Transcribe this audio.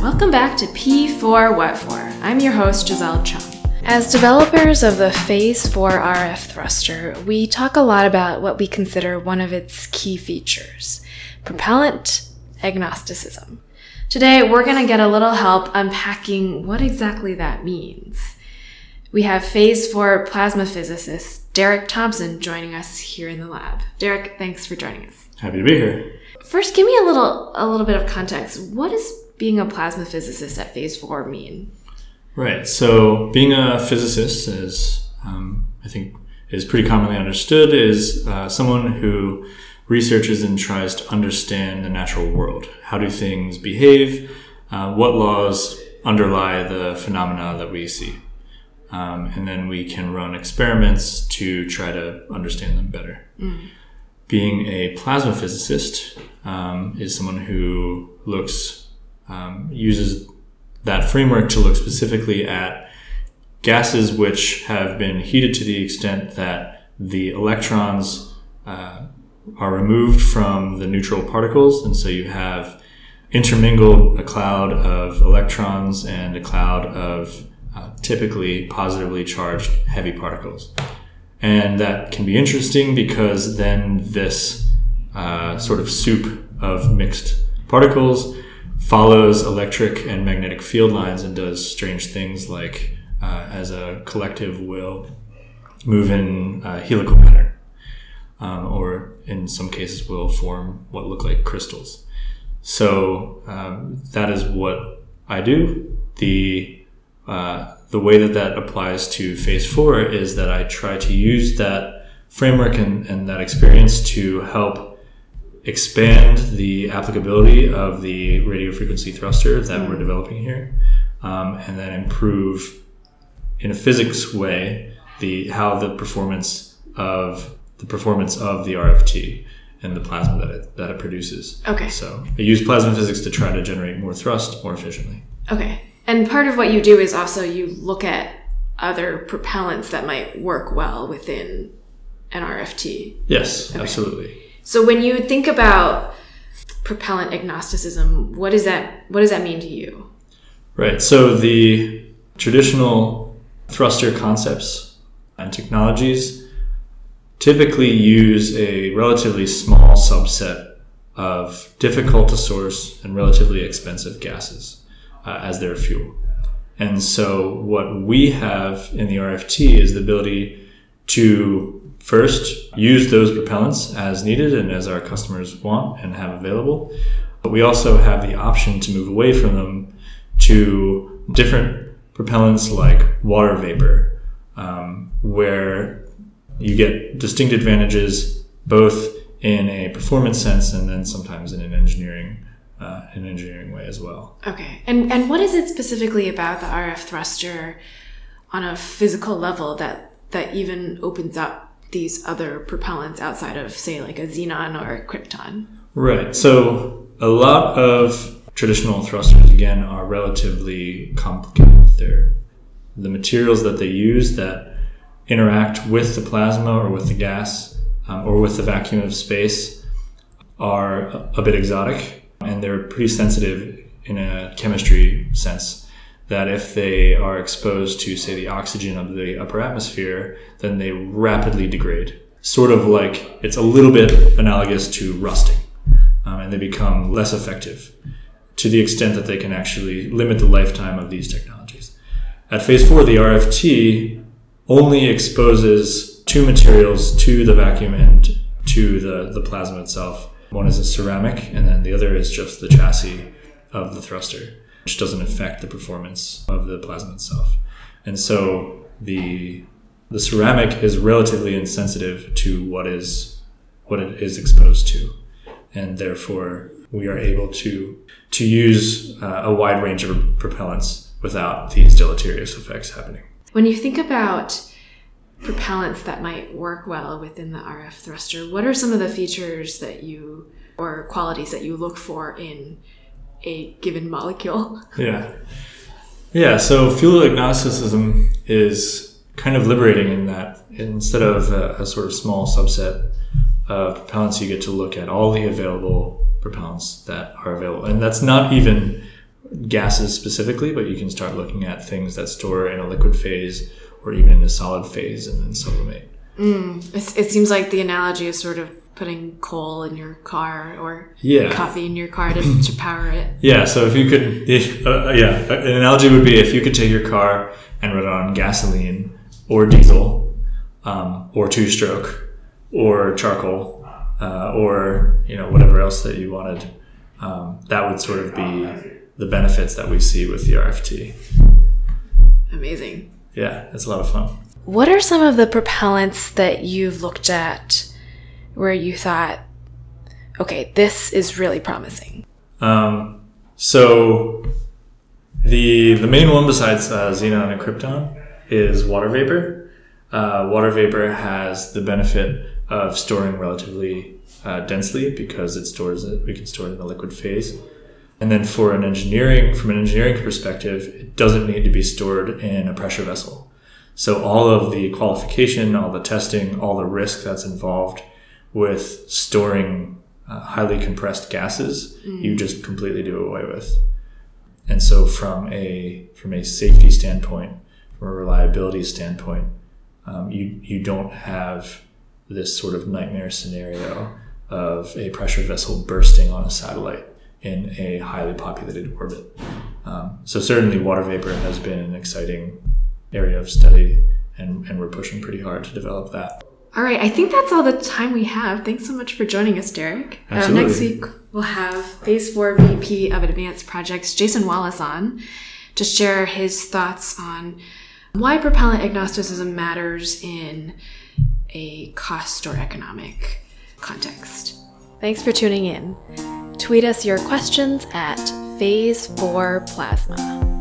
Welcome back to P4 What For. I'm your host, Giselle Chung. As developers of the Phase 4 RF thruster, we talk a lot about what we consider one of its key features propellant agnosticism. Today, we're going to get a little help unpacking what exactly that means. We have Phase 4 plasma physicist Derek Thompson joining us here in the lab. Derek, thanks for joining us. Happy to be here. First, give me a little a little bit of context. What does being a plasma physicist at Phase Four mean? Right. So, being a physicist, as um, I think is pretty commonly understood, is uh, someone who researches and tries to understand the natural world. How do things behave? Uh, what laws underlie the phenomena that we see? Um, and then we can run experiments to try to understand them better. Mm being a plasma physicist um, is someone who looks um, uses that framework to look specifically at gases which have been heated to the extent that the electrons uh, are removed from the neutral particles, and so you have intermingled a cloud of electrons and a cloud of uh, typically positively charged heavy particles. And that can be interesting because then this uh, sort of soup of mixed particles follows electric and magnetic field lines and does strange things like, uh, as a collective, will move in a helical pattern, um, or in some cases, will form what look like crystals. So um, that is what I do. The uh, the way that that applies to phase four is that I try to use that framework and, and that experience to help expand the applicability of the radio frequency thruster that mm. we're developing here, um, and then improve in a physics way the how the performance of the performance of the RFT and the plasma that it, that it produces. Okay. So I use plasma physics to try to generate more thrust more efficiently. Okay. And part of what you do is also you look at other propellants that might work well within an RFT. Yes, okay. absolutely. So when you think about propellant agnosticism, what does that what does that mean to you? Right. So the traditional thruster concepts and technologies typically use a relatively small subset of difficult to source and relatively expensive gases uh, as their fuel. And so what we have in the RFT is the ability to first use those propellants as needed and as our customers want and have available. But we also have the option to move away from them to different propellants like water vapor, um, where you get distinct advantages both in a performance sense and then sometimes in an engineering uh, an engineering way as well. Okay, and and what is it specifically about the RF thruster on a physical level that that even opens up these other propellants outside of say like a xenon or a krypton? Right. So a lot of traditional thrusters again are relatively complicated. They're the materials that they use that interact with the plasma or with the gas um, or with the vacuum of space are a bit exotic and they're pretty sensitive in a chemistry sense that if they are exposed to, say, the oxygen of the upper atmosphere, then they rapidly degrade. Sort of like it's a little bit analogous to rusting, um, and they become less effective to the extent that they can actually limit the lifetime of these technologies. At phase four, the RFT only exposes two materials to the vacuum and to the, the plasma itself one is a ceramic, and then the other is just the chassis of the thruster, which doesn't affect the performance of the plasma itself. And so the the ceramic is relatively insensitive to what is what it is exposed to, and therefore we are able to to use uh, a wide range of propellants without these deleterious effects happening. When you think about propellants that might work well within the RF thruster, what are some of the features that you or qualities that you look for in a given molecule? Yeah. Yeah, so fuel agnosticism is kind of liberating in that instead of a, a sort of small subset of propellants, you get to look at all the available propellants that are available. And that's not even gases specifically, but you can start looking at things that store in a liquid phase or even in a solid phase and then sublimate. Mm, it, it seems like the analogy is sort of putting coal in your car or Yeah. coffee in your car to, to power it. Yeah, so if you could, if, uh, yeah, an analogy would be if you could take your car and run it on gasoline or diesel um, or two stroke or charcoal uh, or you know whatever else that you wanted, um, that would sort of be the benefits that we see with the RFT. Amazing. Yeah, it's a lot of fun. What are some of the propellants that you've looked at where you thought, okay, this is really promising? Um, so the the main one besides uh, xenon and krypton is water vapor. Uh, water vapor has the benefit of storing relatively uh, densely because it stores it. We can store it in a liquid phase. And then for an engineering, from an engineering perspective, it doesn't need to be stored in a pressure vessel. So all of the qualification, all the testing, all the risk that's involved with storing uh, highly compressed gases, you just completely do away with. And so from a from a safety standpoint, from a reliability standpoint, um, you you don't have this sort of nightmare scenario of a pressure vessel bursting on a satellite in a highly populated orbit. Um, so certainly, water vapor has been an exciting area of study, and, and we're pushing pretty hard to develop that. All right, I think that's all the time we have. Thanks so much for joining us, Derek. Uh, Absolutely. next week, we'll have Phase 4 VP of Advanced Projects, Jason Wallace, on to share his thoughts on why propellant agnosticism matters in a cost or economic context. Thanks for tuning in. Tweet us your questions at Phase 4 Plasma.